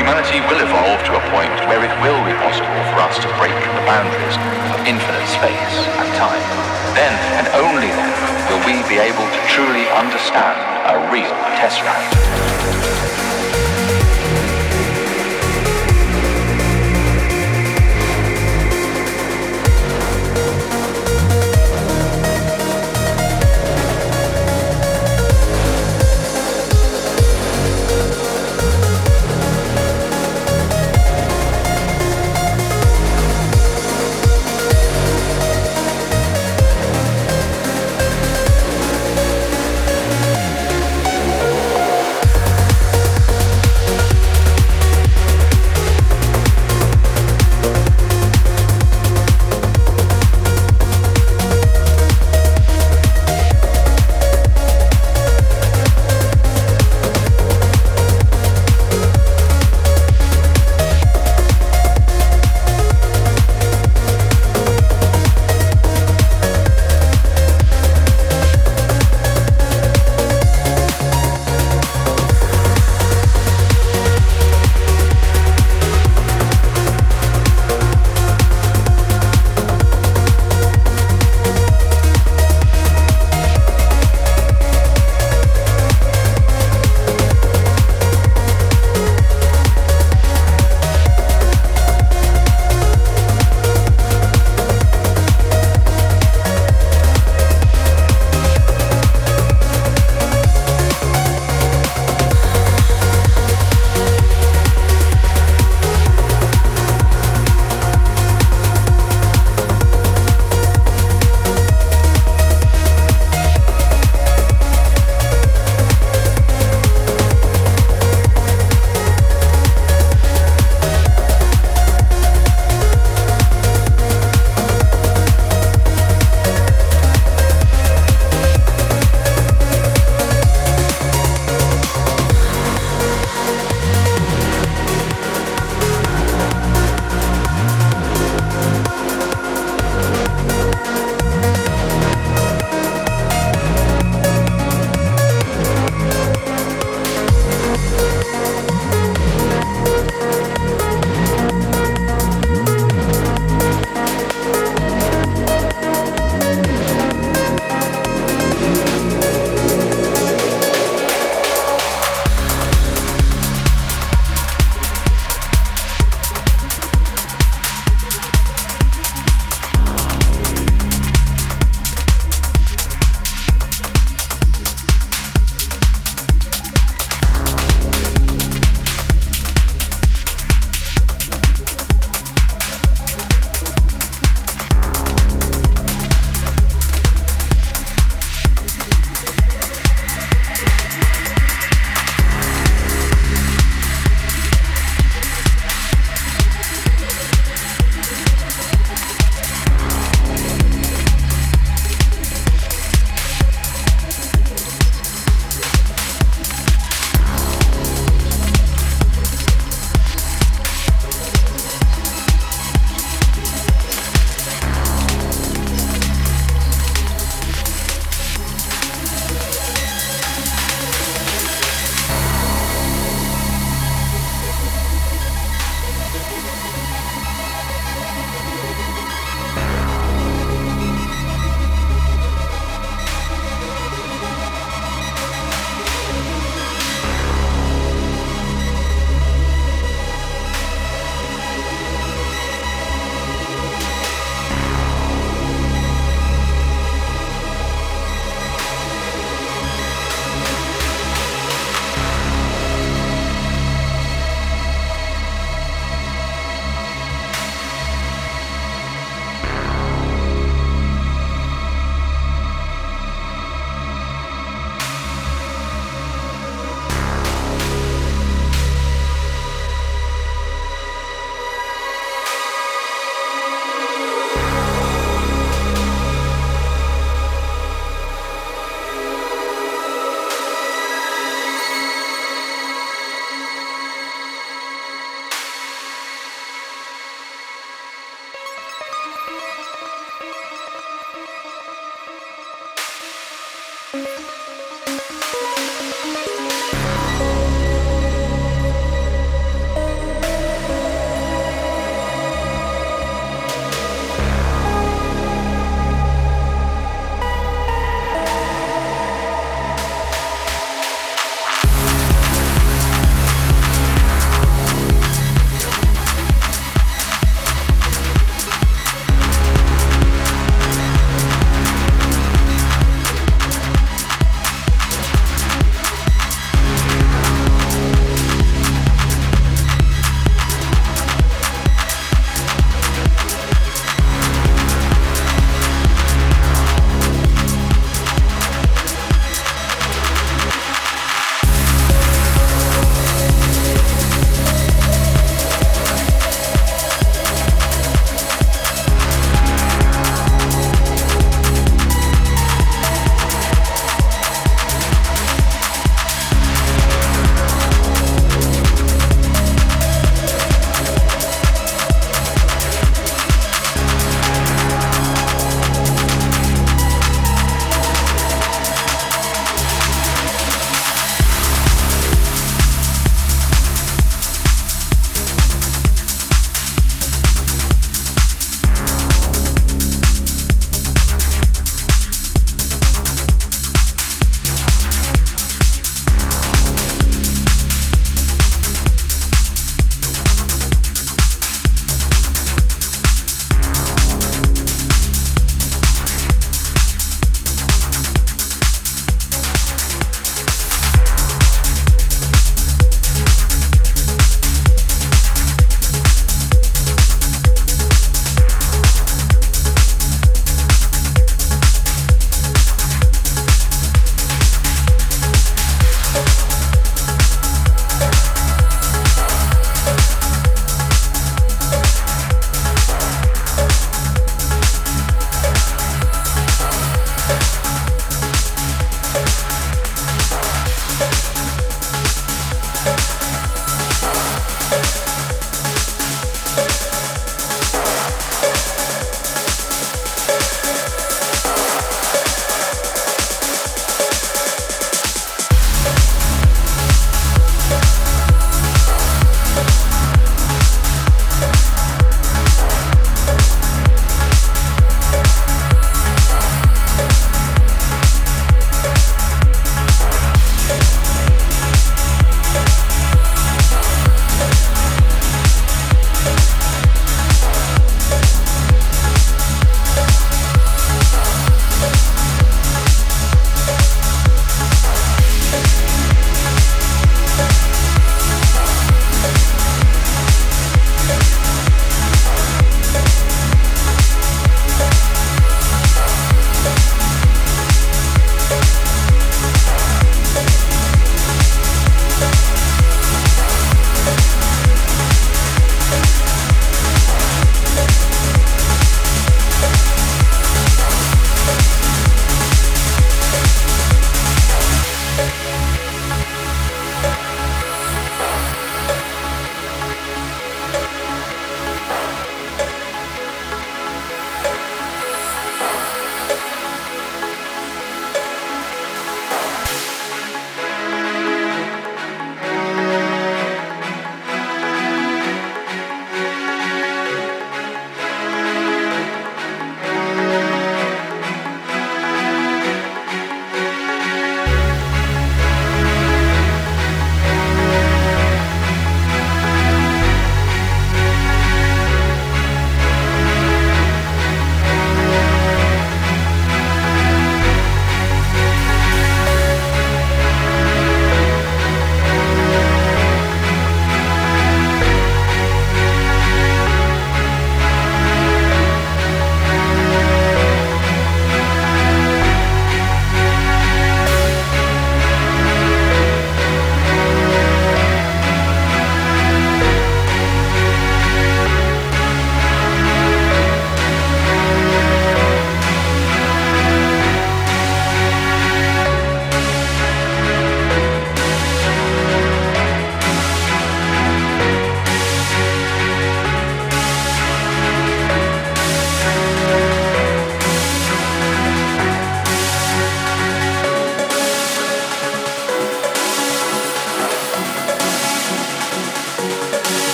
humanity will evolve to a point where it will be possible for us to break the boundaries of infinite space and time. Then, and only then, will we be able to truly understand a real Tesseract.